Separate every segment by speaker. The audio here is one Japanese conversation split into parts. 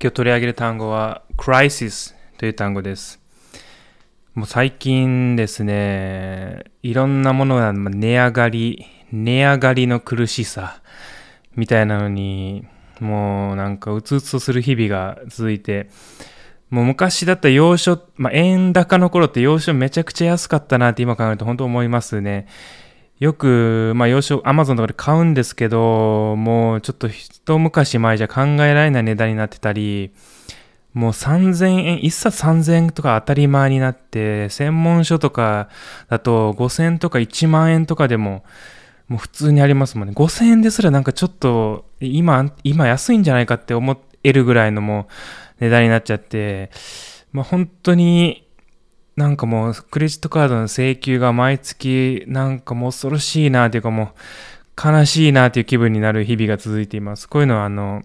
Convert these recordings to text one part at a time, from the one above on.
Speaker 1: 今日取り上げる単語は crisis という単語です。もう最近ですね、いろんなものが値上がり、値上がりの苦しさみたいなのに、もうなんかうつうつとする日々が続いて、もう昔だった洋書、まあ、円高の頃って洋書めちゃくちゃ安かったなって今考えると本当思いますね。よく、まあ、洋書、アマゾンとかで買うんですけど、もうちょっと一昔前じゃ考えられない値段になってたり、もう3000円、一冊3000円とか当たり前になって、専門書とかだと5000円とか1万円とかでも、もう普通にありますもんね。5000円ですらなんかちょっと、今、今安いんじゃないかって思えるぐらいのもう値段になっちゃって、まあ本当になんかもうクレジットカードの請求が毎月なんかもう恐ろしいなというかもう悲しいなという気分になる日々が続いています。こういうのはあの、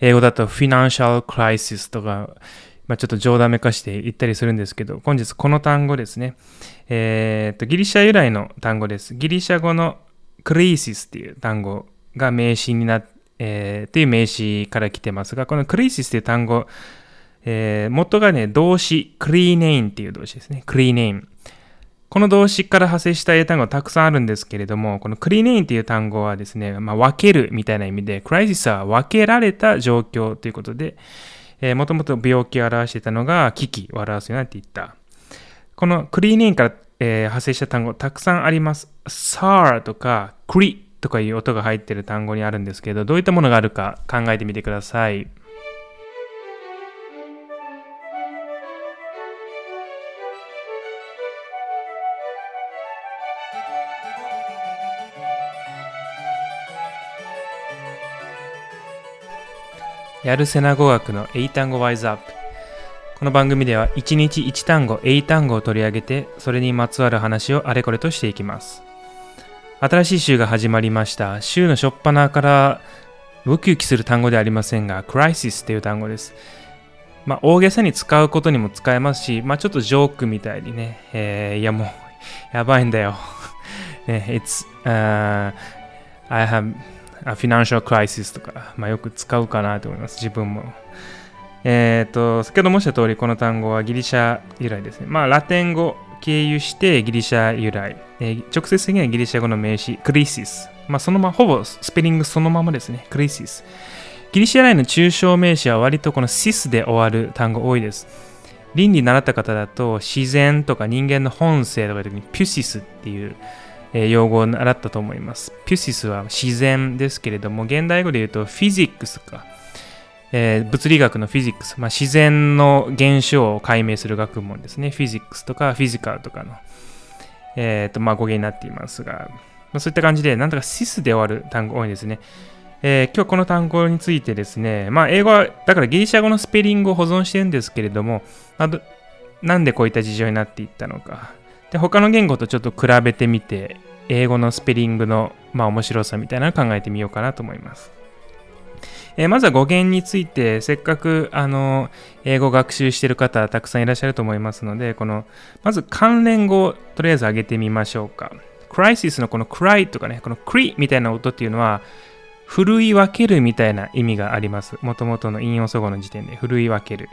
Speaker 1: 英語だと financial crisis とか、まあ、ちょっと冗談めかして言ったりするんですけど、本日この単語ですね。えーっと、ギリシャ由来の単語です。ギリシャ語のクリーシスっていう単語が名詞になって、えーっていう名詞から来てますが、このクリーシスっていう単語、えー元がね、動詞、クリーネインっていう動詞ですね。クリーネイン。この動詞から派生した英単語たくさんあるんですけれども、このクリーネインっていう単語はですね、まあ、分けるみたいな意味で、クライシスは分けられた状況ということで、えー、もともと病気を表していたのが危機を表すようになっていった。このクリーネインから、えー派生した単語たくさんあります。SAR とかクリとかいう音が入っている単語にあるんですけど、どういったものがあるか考えてみてください。やるせな語学の英単語ワイズアップ。この番組では1日1単語、英単語を取り上げて、それにまつわる話をあれこれとしていきます。新しい週が始まりました。週の初っ端からウキウキする単語ではありませんが、クライシスという単語です。まあ、大げさに使うことにも使えますし、まあ、ちょっとジョークみたいにね、えーいやもう、やばいんだよ。ね、It's、uh, I have a financial crisis とか、まあ、よく使うかなと思います、自分も。えっ、と、先ほど申した通り、この単語はギリシャ由来ですね。まあ、ラテン語経由してギリシャ由来。えー直接的にはギリシャ語の名詞、クリシス。まあ、そのまま、ほぼスペリングそのままですね。クリシス。ギリシャ由来の抽象名詞は割とこのシスで終わる単語多いです。倫理習った方だと、自然とか人間の本性とかいう時にピュシスっていう、え用語を習ったと思います。ピュシスは自然ですけれども、現代語で言うとフィジックスか、えー物理学のフィジックス、まあ、自然の現象を解明する学問ですね。フィジックスとかフィジカルとかの、えーとまあ、語源になっていますが、まあ、そういった感じで、なんとかシスで終わる単語多いですね。えー今日この単語についてですね、まあ、英語は、だからギリシャ語のスペリングを保存してるんですけれども、まあどなんでこういった事情になっていったのか。で、他の言語とちょっと比べてみて、英語のスペリングの、まあ、面白さみたいなのを考えてみようかなと思います。えーまずは語源について、せっかく、あの、英語学習してる方たくさんいらっしゃると思いますので、この、まず関連語をとりあえず挙げてみましょうか。クライシスのこのクライとかね、このクリみたいな音っていうのは、ふるい分けるみたいな意味があります。もともとの引用祖語の時点で、ふるい分ける。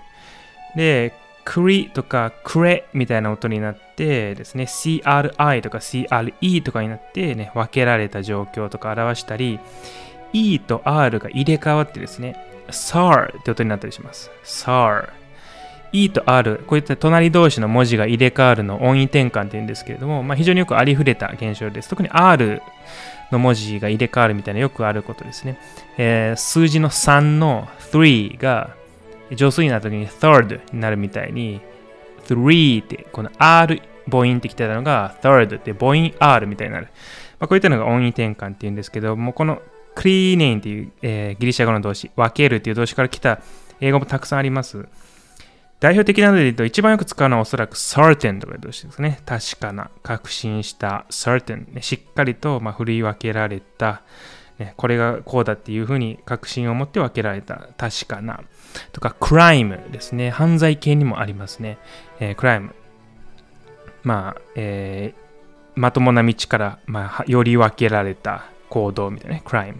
Speaker 1: で、クリとかクレみたいな音になってですね、CRI とか CRE とかになってね、分けられた状況とか表したり、E と R が入れ替わってですね、SAR って音になったりします。SAR。E と R、こういった隣同士の文字が入れ替わるの音位転換って言うんですけれども、まあ、非常によくありふれた現象です。特に R の文字が入れ替わるみたいなよくあることですね。えー数字の3の3が上数になった時に third になるみたいに、3って、この R 母音ってきてたのが third って母音 R みたいになる。まあ、こういったのが音位転換っていうんですけども、このクリーネインっていう、えーギリシャ語の動詞、分けるっていう動詞から来た英語もたくさんあります。代表的なので言うと、一番よく使うのはおそらく certain とかいう動詞ですね。確かな、確信した certain、ね、しっかりと、まあ、振り分けられた、ね、これがこうだっていうふうに確信を持って分けられた、確かな。とか、crime ですね。犯罪系にもありますね。えー、crime。まあ、えーまともな道から、まあ、より分けられた行動みたいなね、crime。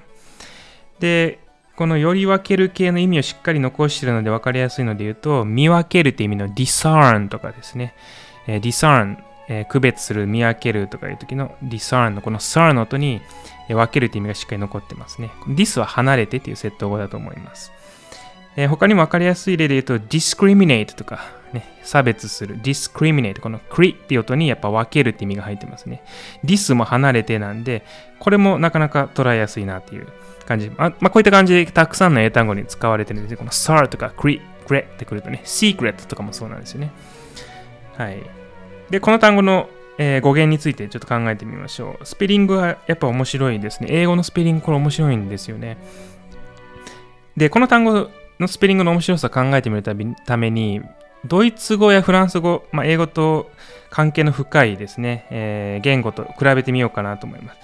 Speaker 1: で、このより分ける系の意味をしっかり残しているので分かりやすいので言うと、見分けるっていう意味の discern とかですね。えー、discern、えー、区別する、見分けるとかいう時の discern のこの cern の音に分けるっていう意味がしっかり残ってますね。dis は離れてっていう設定語だと思います。えー、他にも分かりやすい例で言うと discriminate とか、ね、差別する discriminate この cri っていう音にやっぱ分けるって意味が入ってますね dis も離れてなんでこれもなかなか捉えやすいなっていう感じあ、まあ、こういった感じでたくさんの英単語に使われてるんですこの sar とか cri クレってくるとね secret とかもそうなんですよねはいでこの単語のえー、語源についてちょっと考えてみましょう。スペリングはやっぱ面白いですね。英語のスペリングこれ面白いんですよね。で、この単語のスペリングの面白さを考えてみるために、ドイツ語やフランス語、まあ、英語と関係の深いですね、えー、言語と比べてみようかなと思います。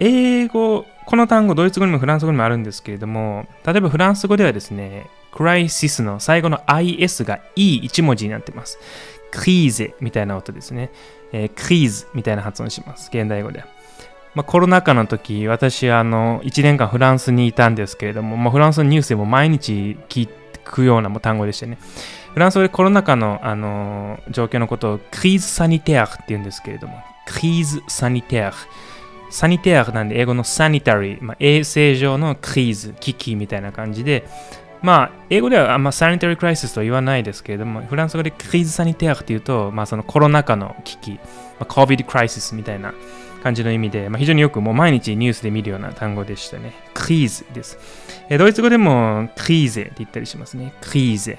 Speaker 1: 英語、この単語、ドイツ語にもフランス語にもあるんですけれども、例えばフランス語ではですね、クライシスの最後の IS が E1 文字になってます。クリーゼみたいな音ですね。えー、クリーズみたいな発音します。現代語では。まあ、コロナ禍の時、私、あの、1年間フランスにいたんですけれども、まあ、フランスのニュースでも毎日聞くような単語でしてね。フランス語でコロナ禍の、あの状況のことをクリーズサニテアって言うんですけれども、クリーズサニテア。サニテアなんで英語のサニタリー、まあ、衛生上のクリーズ、危機みたいな感じで、まあ、英語ではあんまサニタリークライシスとは言わないですけれども、フランス語でクリーズサニテアっていうと、まあ、そのコロナ禍の危機、まあ、COVID クライシスみたいな感じの意味で、まあ、非常によくもう毎日ニュースで見るような単語でしたね。クリーズです。えドイツ語でもクリーゼって言ったりしますね。クリーゼ。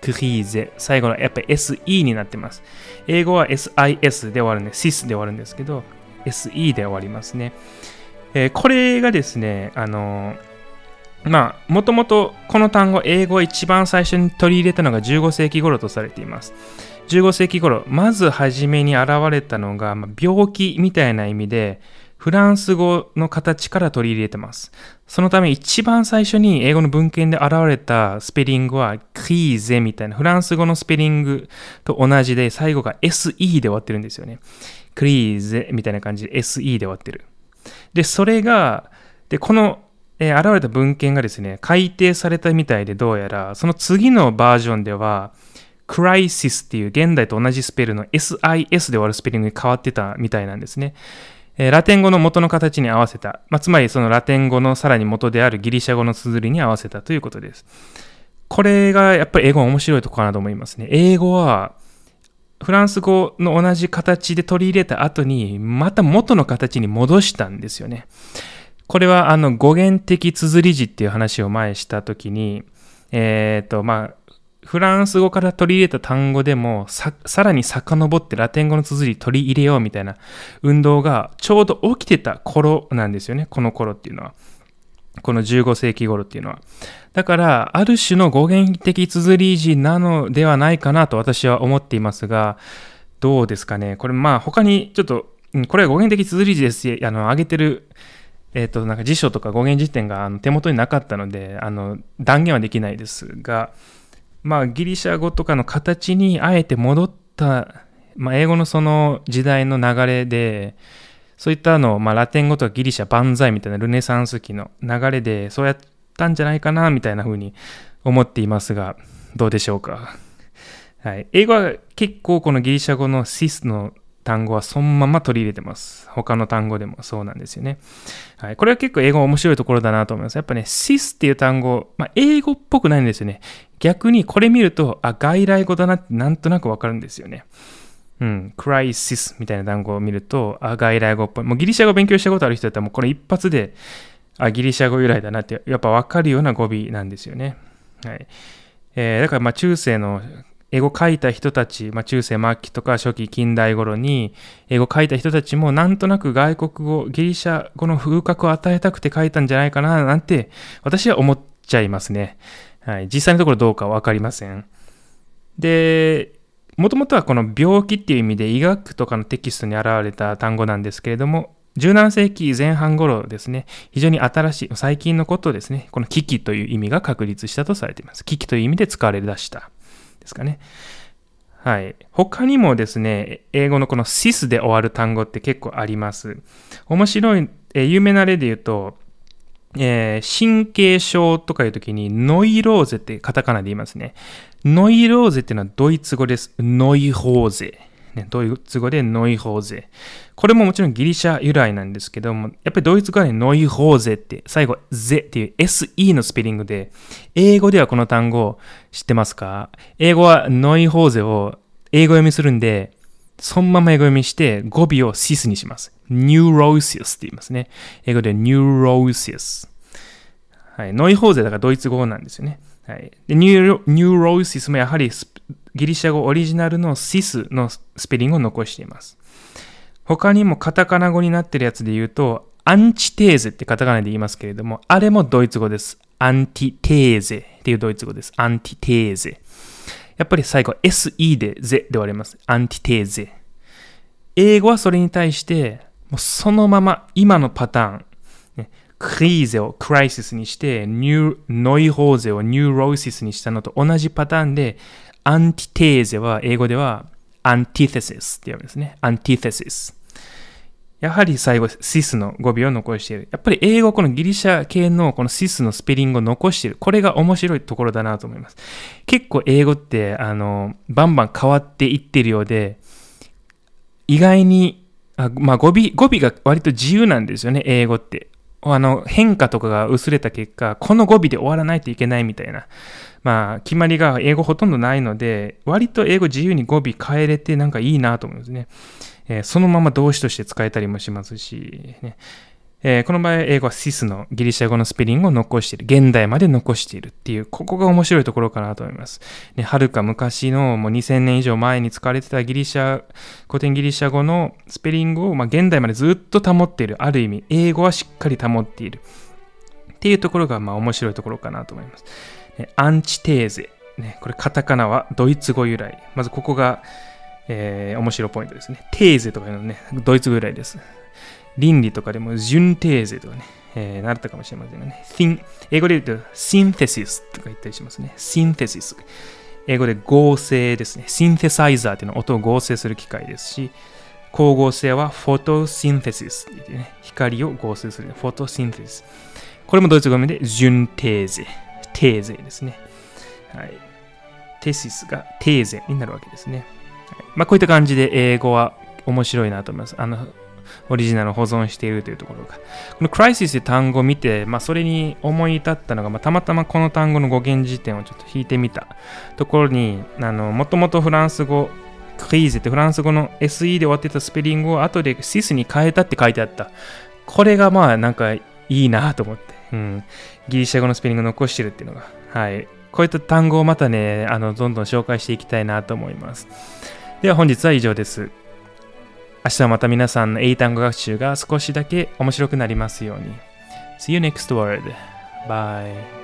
Speaker 1: クリーゼ。最後のやっぱり SE になってます。英語は SIS で終わるんで、SIS で終わるんですけど、SE で終わりますね。えー、これがですね、あのー、まあ、もともとこの単語、英語を一番最初に取り入れたのが15世紀頃とされています。15世紀頃、まず初めに現れたのが、まあ、病気みたいな意味で、フランス語の形から取り入れてます。そのため一番最初に英語の文献で現れたスペリングはクリーゼみたいなフランス語のスペリングと同じで最後が SE で終わってるんですよね。クリーゼみたいな感じで SE で終わってる。で、それが、で、この、え、現れた文献がですね、改訂されたみたいでどうやら、その次のバージョンでは、クライシスっていう現代と同じスペルの SIS で終わるスペリングに変わってたみたいなんですね。えー、ラテン語の元の形に合わせた、まあ、つまりそのラテン語のさらに元であるギリシャ語の綴りに合わせたということです。これがやっぱり英語は面白いとこかなと思いますね。英語はフランス語の同じ形で取り入れた後にまた元の形に戻したんですよね。これはあの語源的綴り字っていう話を前した時に、えっ、ー、とまあフランス語から取り入れた単語でもさ、らに遡ってラテン語の綴り取り入れようみたいな運動がちょうど起きてた頃なんですよね。この頃っていうのは。この15世紀頃っていうのは。だから、ある種の語源的綴り字なのではないかなと私は思っていますが、どうですかね。これまあ他にちょっと、これは語源的綴り字ですし、あの、上げてるえっ、ー、と、なんか辞書とか語源辞典があの手元になかったので、あの、断言はできないですが、まあ、ギリシャ語とかの形にあえて戻った、まあ、英語のその時代の流れで、そういったのを、まあ、ラテン語とかギリシャ万歳みたいなルネサンス期の流れで、そうやったんじゃないかな、みたいな風に思っていますが、どうでしょうか。はい。英語は結構このギリシャ語のシスの単語はそのまま取り入れてます。他の単語でもそうなんですよね。はい。これは結構英語面白いところだなと思います。やっぱね、sis っていう単語、まあ、英語っぽくないんですよね。逆にこれ見ると、あ、外来語だなってなんとなくわかるんですよね。うん。crisis みたいな単語を見ると、あ、外来語っぽい。もうギリシャ語勉強したことある人だったらもうこれ一発で、あ、ギリシャ語由来だなって、やっぱわかるような語尾なんですよね。はい。えー、だからまあ中世の英語書いた人たち、まあ、中世末期とか初期近代頃に英語書いた人たちもなんとなく外国語、ギリシャ語の風格を与えたくて書いたんじゃないかななんて私は思っちゃいますね。はい、実際のところどうかわかりません。で、もともとはこの病気っていう意味で医学とかのテキストに現れた単語なんですけれども、17世紀前半頃ですね、非常に新しい、最近のことをですね、この危機という意味が確立したとされています。危機という意味で使われ出した。ですかね。はい。他にもですね、英語のこのシスで終わる単語って結構あります。面白い、え有名な例で言うと、えー、神経症とかいう時にノイローゼってカタカナで言いますね。ノイローゼっていうのはドイツ語です。ノイホーゼ。ね、ドイツ語でノイホーゼ。これももちろんギリシャ由来なんですけども、やっぱりドイツ語は、ノイホーゼって最後、ゼっていう SE のスペリングで、英語ではこの単語知ってますか？英語はノイローゼを英語読みするんで、そのまま英語読みして語尾を sis にします。neurosis って言いますね。英語で neurosis。はい。ノイローゼだからドイツ語なんですよね。はい。で、 neurosis もやはりギリシャ語オリジナルの sis のスペリングを残しています。他にもカタカナ語になってるやつで言うと、アンチテーゼってカタカナで言いますけれども、あれもドイツ語です。 Antithese っていうドイツ語です。 Antithese。やっぱり最後 SE でゼで終わります。アンティテーゼ。英語はそれに対して、もうそのまま今のパターン、クリーゼをクライシスにして、ノイローゼを neurosis にしたのと同じパターンで、アンティテーゼは英語では antithesis って言うんですね。 antithesis。やはり最後、 sis の語尾を残している。やっぱり英語、このギリシャ系のこの sis のスペリングを残している。これが面白いところだなと思います。結構英語って、あの、バンバン変わっていってるようで、意外に、あまあ語尾、語尾が割と自由なんですよね、英語って。あの、変化とかが薄れた結果、この語尾で終わらないといけないみたいな。まあ、決まりが英語ほとんどないので、割と英語自由に語尾変えれてなんかいいなと思うんですね。えー、そのまま動詞として使えたりもしますし、ねえー、この場合、英語はシスのギリシャ語のスペリングを残している。現代まで残しているっていう、ここが面白いところかなと思います。ね、はるか昔のもう2000年以上前に使われてたギリシャ、古典ギリシャ語のスペリングを、まあ、現代までずっと保っている。ある意味、英語はしっかり保っている。っていうところが、まあ面白いところかなと思います。アンチテーゼ。ね、これカタカナはドイツ語由来。まずここが、えー、面白いポイントですね。テーゼとかいうのね、ドイツ語由来です。倫理とかでも、純テーゼとかね、えー、なったかもしれませんがね。英語で言うと、シンテシスとか言ったりしますね。シンテシス。英語で合成ですね。シンテサイザーっていうのは音を合成する機械ですし、光合成はフォトシンテシスって言ってね、光を合成する、フォトシンテシス。これもドイツ語名で、純テーゼ。テーゼですね。はい。テシスがテーゼになるわけですね。はい、まあ、こういった感じで英語は面白いなと思います。あの、オリジナルを保存しているというところが。このクライシスという単語を見て、まあ、それに思い至ったのが、まあ、たまたまこの単語の語源辞典をちょっと引いてみたところに、もともとフランス語、クリーゼってフランス語の SE で終わってたスペリングを後でシスに変えたって書いてあった。これがまあなんかいいなと思って。うん。ギリシャ語のスペリング残してるっていうのが。はい。こういった単語をまたね、あの、どんどん紹介していきたいなと思います。では本日は以上です。明日はまた皆さんの英単語学習が少しだけ面白くなりますように。See you next word. Bye.